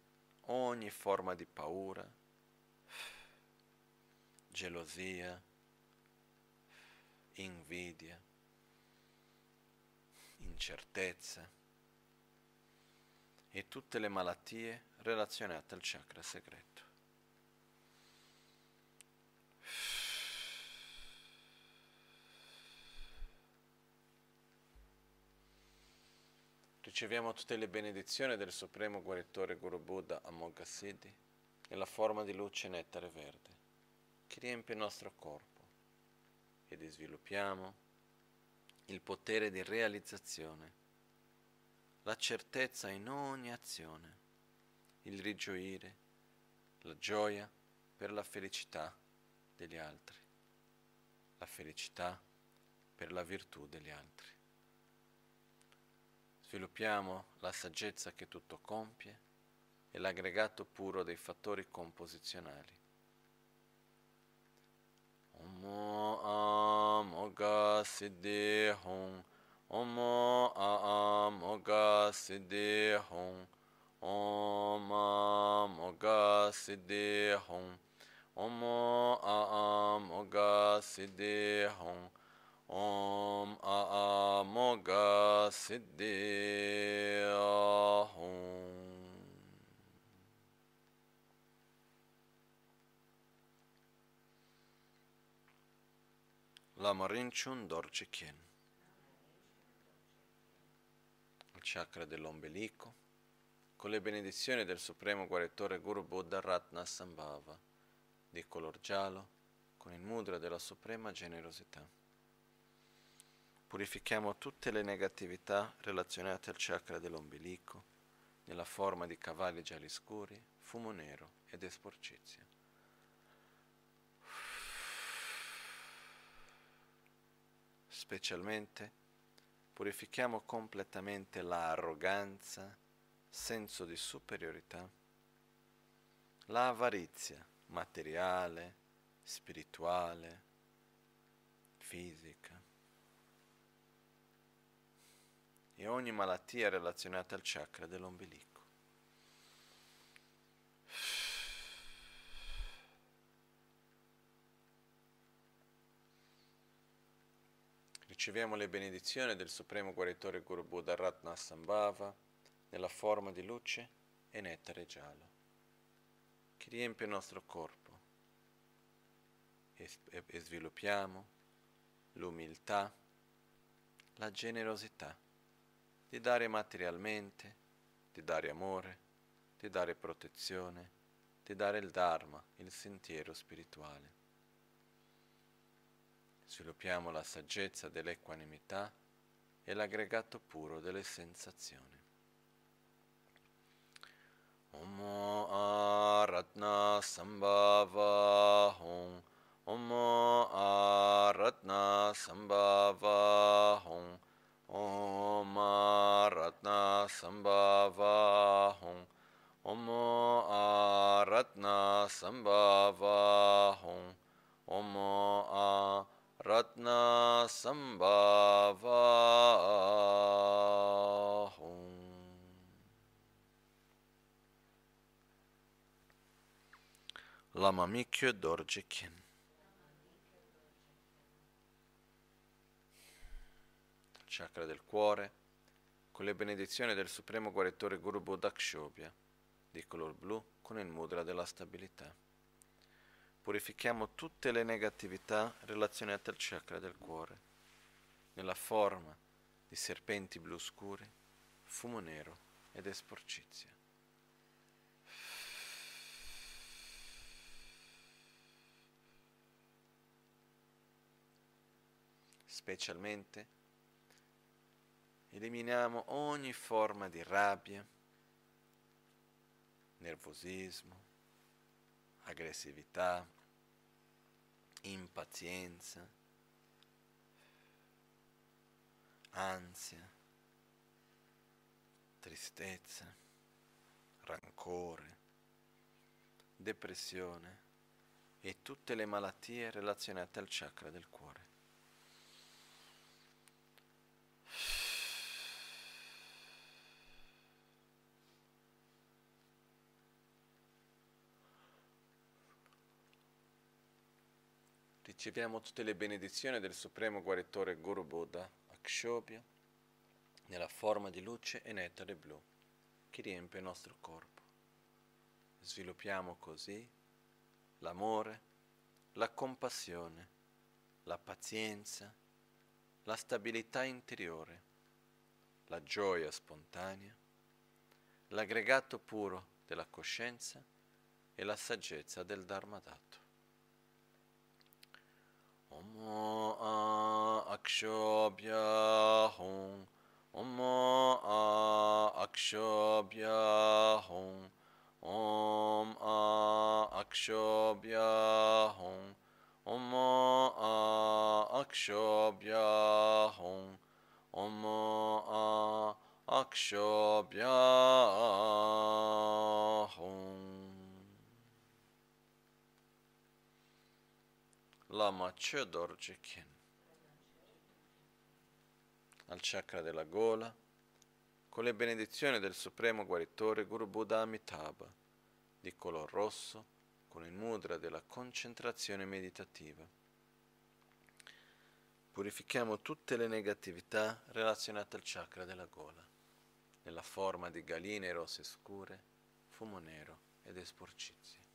ogni forma di paura, gelosia, invidia, incertezze e tutte le malattie relazionate al chakra segreto. Riceviamo tutte le benedizioni del Supremo Guaritore Guru Buddha Amoghasiddhi nella forma di luce nettare verde che riempie il nostro corpo ed sviluppiamo il potere di realizzazione, la certezza in ogni azione, il rigioire, la gioia per la felicità degli altri, la felicità per la virtù degli altri. Sviluppiamo la saggezza che tutto compie e l'aggregato puro dei fattori composizionali. Omo amoga siddhi hong, Omo amoga siddhi hong, Om amoga siddhi hong, Omo amoga siddhi hong, Amoga Siddhi Ahum. Lama Rinchun Dorje Kien. Il chakra dell'ombelico, con le benedizioni del Supremo Guaritore Guru Buddha Ratna Sambhava, di color giallo, con il mudra della suprema generosità. Purifichiamo tutte le negatività relazionate al chakra dell'ombelico, nella forma di cavalli gialli scuri, fumo nero ed esporcizia. Specialmente purifichiamo completamente l'arroganza, senso di superiorità, l'avarizia materiale, spirituale, fisica e ogni malattia relazionata al chakra dell'ombelico. Riceviamo le benedizioni del Supremo Guaritore Guru Buddha Ratna Sambhava nella forma di luce e nettare giallo, che riempie il nostro corpo e, e sviluppiamo l'umiltà, la generosità di dare materialmente, di dare amore, di dare protezione, di dare il Dharma, il sentiero spirituale. Sviluppiamo la saggezza dell'equanimità e l'aggregato puro delle sensazioni. Om Aratna Sambhava Hong Om Aratna Sambhava Hong Om Ratna Sambhava Hong Om Ratna Sambhava Hong Om Ratna Sambhava Hong Lama Mikyo Dorje Kien chakra del cuore, con le benedizioni del Supremo Guaritore Guru Buddha Kshobhya, di color blu con il mudra della stabilità. Purifichiamo tutte le negatività relazionate al chakra del cuore, nella forma di serpenti blu scuri, fumo nero ed esporcizia. Specialmente Eliminiamo ogni forma di rabbia, nervosismo, aggressività, impazienza, ansia, tristezza, rancore, depressione e tutte le malattie relazionate al chakra del cuore. Riceviamo tutte le benedizioni del Supremo Guaritore Guru Buddha, Akshobhya, nella forma di luce e nettare blu che riempie il nostro corpo. Sviluppiamo così l'amore, la compassione, la pazienza, la stabilità interiore, la gioia spontanea, l'aggregato puro della coscienza e la saggezza del Dharma dato. Om Akshobhya Hum Om Akshobhya Hum Om Akshobhya Hum Om Akshobhya Hum Om Akshobhya Hum Lama Chodorje Khin al chakra della gola con le benedizioni del Supremo Guaritore Guru Buddha Amitabha di color rosso con il mudra della concentrazione meditativa. Purifichiamo tutte le negatività relazionate al chakra della gola, nella forma di galine rosse scure, fumo nero ed esporcizie.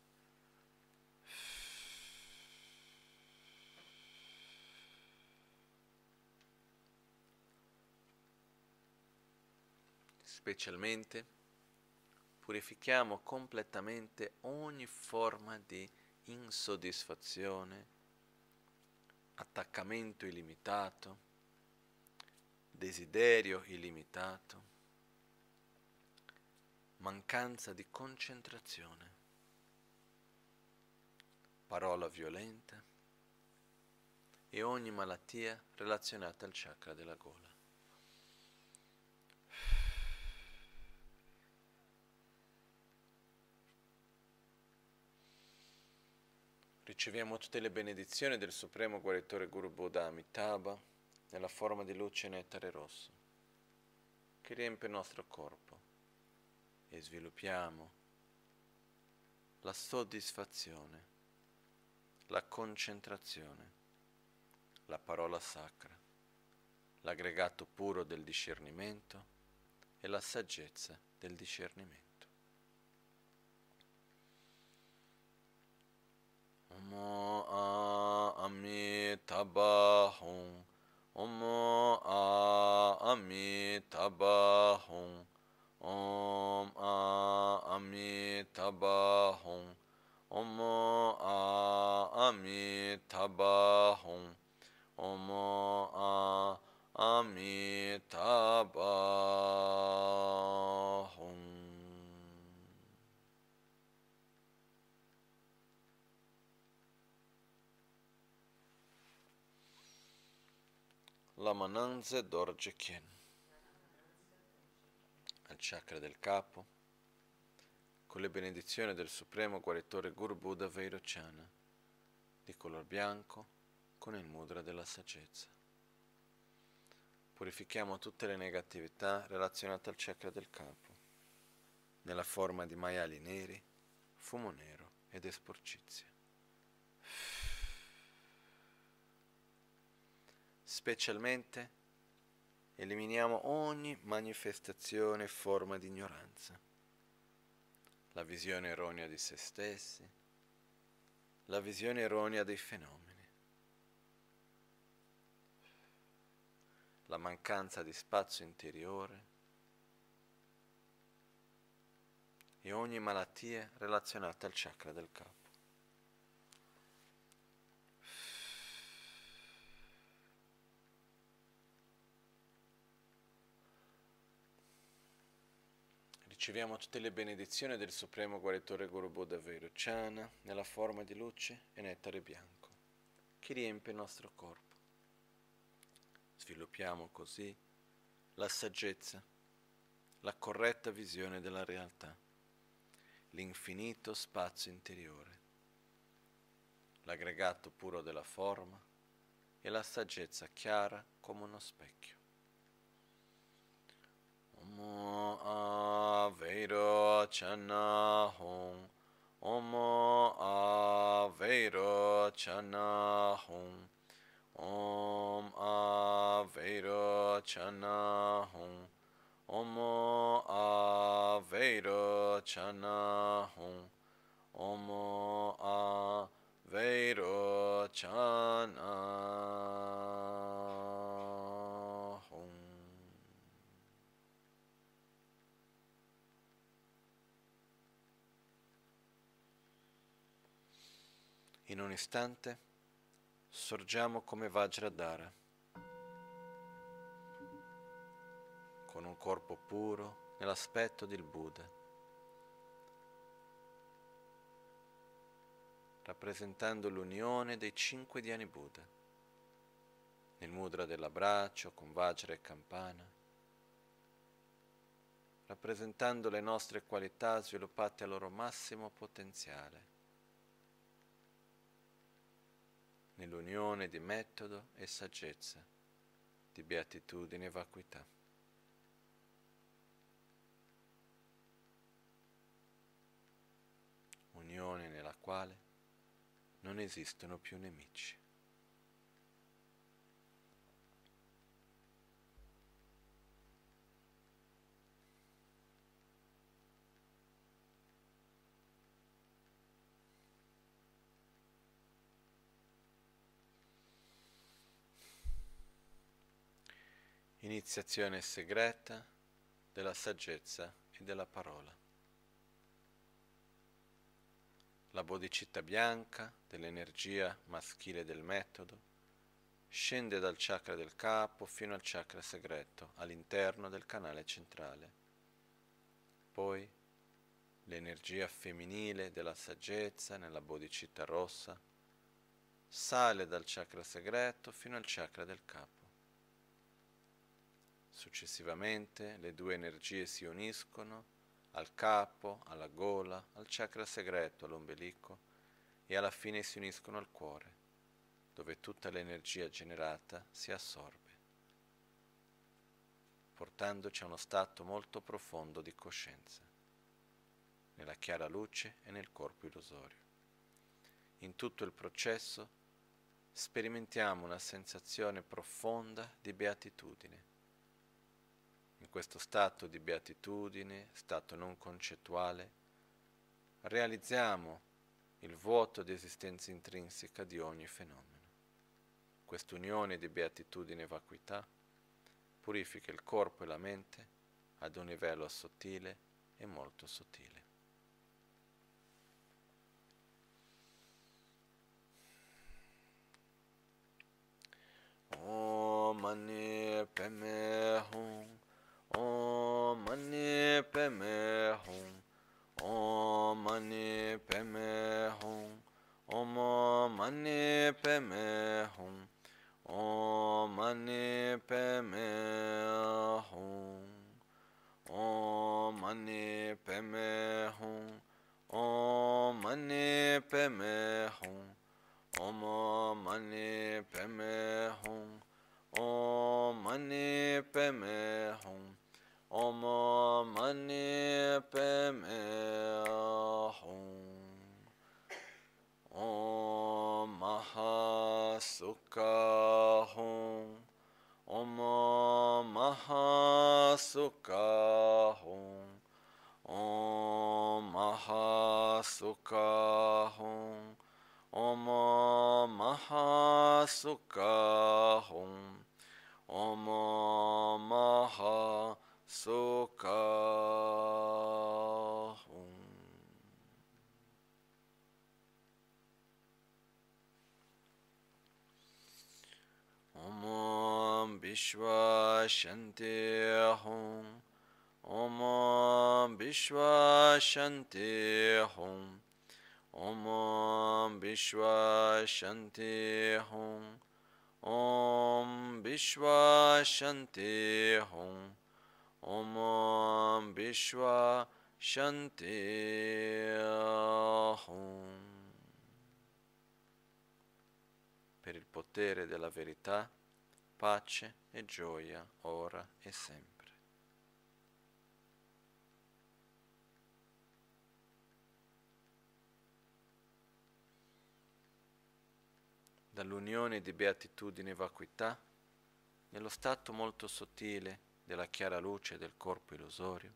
Specialmente purifichiamo completamente ogni forma di insoddisfazione, attaccamento illimitato, desiderio illimitato, mancanza di concentrazione, parola violenta e ogni malattia relazionata al chakra della gola. Riceviamo tutte le benedizioni del Supremo Guaritore Guru Buddha Amitabha nella forma di luce nettare rosso che riempie il nostro corpo e sviluppiamo la soddisfazione, la concentrazione, la parola sacra, l'aggregato puro del discernimento e la saggezza del discernimento. Omo a ami tabahum. Omo a ami tabahum. Om a ami tabahum. Omo a ami tabahum. Omo a la Mananze Dorje Kien al chakra del capo con le benedizioni del supremo guaritore Guru Buddha Vairochana di color bianco con il mudra della saggezza. Purifichiamo tutte le negatività relazionate al chakra del capo nella forma di maiali neri, fumo nero ed esporcizia. Specialmente eliminiamo ogni manifestazione e forma di ignoranza, la visione erronea di se stessi, la visione erronea dei fenomeni, la mancanza di spazio interiore e ogni malattia relazionata al chakra del capo. Riceviamo tutte le benedizioni del Supremo Guaritore Guru Buddha Vairochana nella forma di luce e nettare bianco che riempie il nostro corpo. Sviluppiamo così la saggezza, la corretta visione della realtà, l'infinito spazio interiore, l'aggregato puro della forma e la saggezza chiara come uno specchio. Omo Aveiro Chana Hong Omo Aveiro Chana Hong Om Aveiro chana hum. Omo Aveiro chana hum. Omo Aveiro chana hum. In un istante sorgiamo come Vajradhara, con un corpo puro nell'aspetto del Buddha, rappresentando l'unione dei cinque Dhyani Buddha, nel mudra dell'abbraccio con Vajra e campana, rappresentando le nostre qualità sviluppate al loro massimo potenziale nell'unione di metodo e saggezza, di beatitudine e vacuità. Unione nella quale non esistono più nemici. Iniziazione segreta della saggezza e della parola. La bodhicitta bianca dell'energia maschile del metodo scende dal chakra del capo fino al chakra segreto all'interno del canale centrale. Poi l'energia femminile della saggezza nella bodhicitta rossa sale dal chakra segreto fino al chakra del capo. Successivamente le due energie si uniscono al capo, alla gola, al chakra segreto, all'ombelico e alla fine si uniscono al cuore, dove tutta l'energia generata si assorbe, portandoci a uno stato molto profondo di coscienza, nella chiara luce e nel corpo illusorio. In tutto il processo sperimentiamo una sensazione profonda di beatitudine in questo stato di beatitudine, stato non concettuale, realizziamo il vuoto di esistenza intrinseca di ogni fenomeno. Quest'unione di beatitudine e vacuità purifica il corpo e la mente ad un livello sottile e molto sottile. Om Mani Padme Hum Om Mani Padme Hum Om Mani Padme Hum Om Mani Padme Hum Om Mani Padme Hum Om Mani Padme Hum Om Mani Padme Hum Om Mani Padme Hum Om Mani Padme Hum Om Mani Padme Hum Om Mahasukha Hum Om mani padme hum. Om Mahasukha hum. Om Mahasukha hum. Om Mahasukha hum. Om Mahasukha hum. Om Mahasukha. सुखाहुं ॐ विश्वासन्ते हुं ॐ विश्वासन्ते हुं ॐ विश्वासन्ते हुं ॐ विश्वासन्ते हुं Om Vishwa Shanti Per il potere della verità, pace e gioia ora e sempre. dall'unione di beatitudine e vacuità, nello stato molto sottile della chiara luce del corpo illusorio,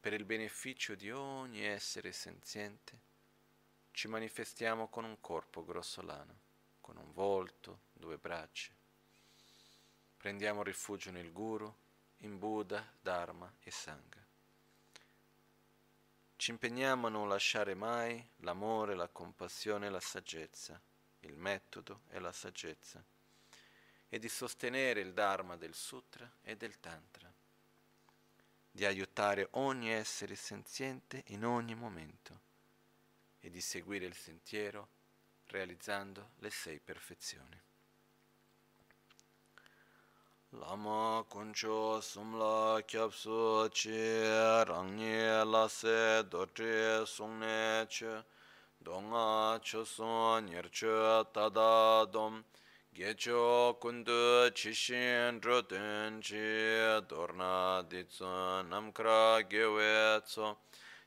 per il beneficio di ogni essere senziente, ci manifestiamo con un corpo grossolano, con un volto, due braccia. Prendiamo rifugio nel Guru, in Buddha, Dharma e Sangha. Ci impegniamo a non lasciare mai l'amore, la compassione e la saggezza, il metodo e la saggezza, e di sostenere il Dharma del Sutra e del Tantra, di aiutare ogni essere senziente in ogni momento e di seguire il sentiero realizzando le sei perfezioni. Lama kuncho sumla kyapsu chi rangye la se dotre sungne che donga cho sun nircho tada dom Gecho kundu chishin drodun chi dorna ditsu namkra gewe tso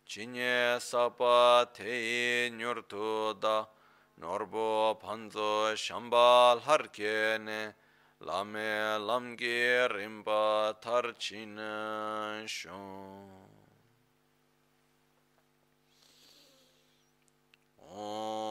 Chinye sapa teyi nyurtu da Norbo panzo shambal harkene Lame lamge rimba tarchina shon Om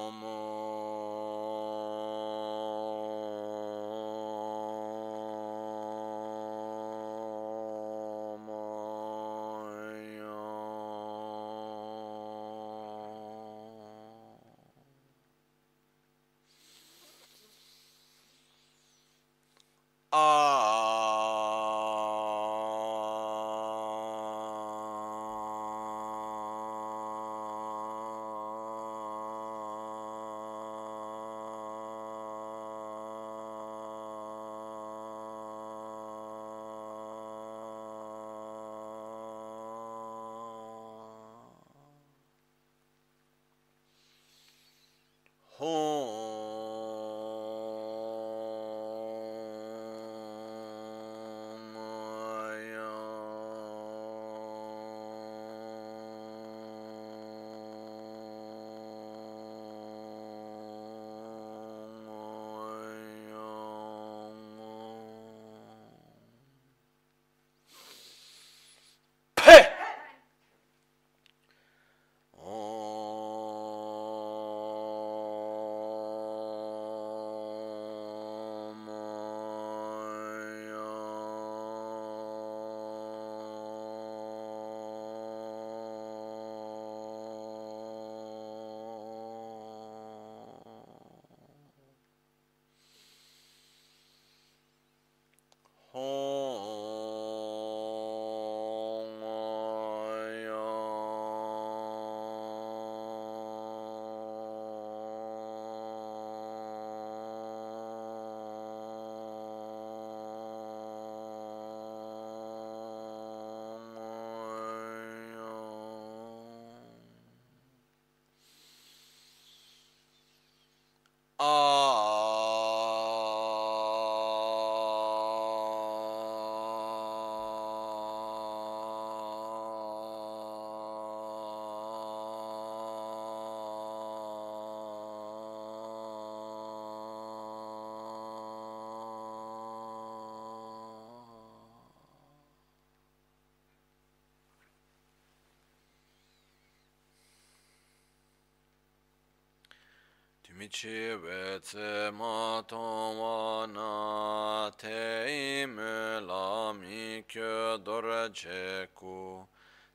we tse ma tong wa na te ime la mi kyo dor che ku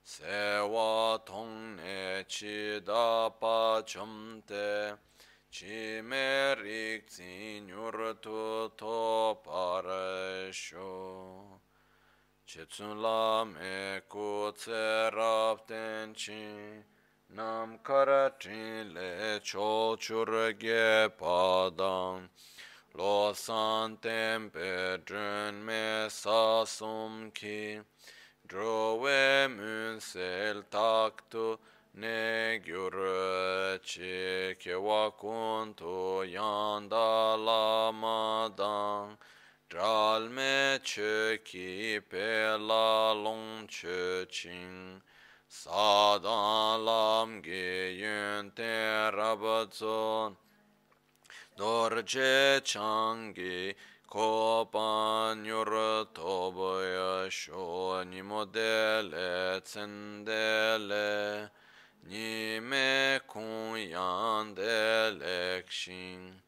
se wa tong ne chi da pa chom te chi me rik zi nyur tu to par sho che tsun la me ku tse rap ten chi nam kara trin le cho chur ge padang lo san tempe dren me sa sum ki dro we mun sel tak tu ne gyur chi ke wa kun tu yan da la ma dang dral me che ki pe la long che ching sadan lam ge yun te rabatson dorje changi ko pa nyur tobo ya sho ni modele tsendele. Ni me kun yan de lekshin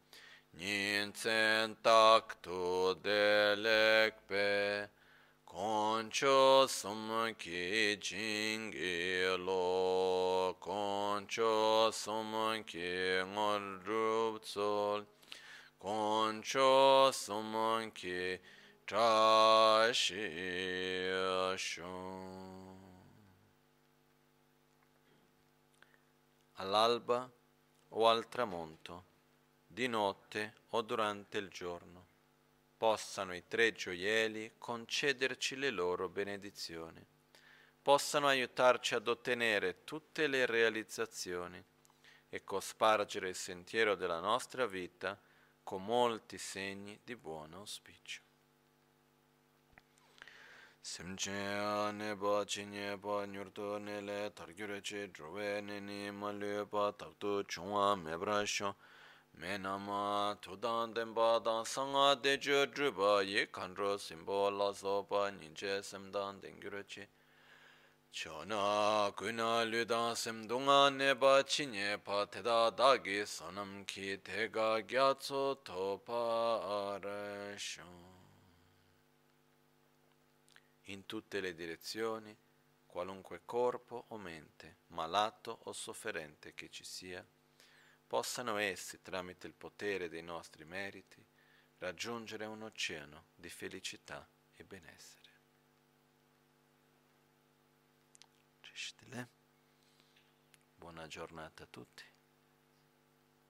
ni tsen tak tu de lekpe Concho sum ki jingi lo, concho sum ki ngor rup tsol, concho sum ki trashi All'alba o al tramonto, di notte o durante il giorno possano i tre gioielli concederci le loro benedizioni, possano aiutarci ad ottenere tutte le realizzazioni e cospargere il sentiero della nostra vita con molti segni di buon auspicio. Simche ne ba chi ne ba nyurto ne le targyure che drove ne ni ma le ba takto chungwa me bra shon me nama tudan denpa dan sanga de jo drupa ye kandro simbo la sopa ninche semdan dengyura chi chona kuna ludan semdunga neba chi nye pa teda dagi sonam ki tega gyatso topa arashon in tutte le direzioni qualunque corpo o mente, malato o sofferente che ci sia, possano essi, tramite il potere dei nostri meriti, raggiungere un oceano di felicità e benessere. Buona giornata a tutti.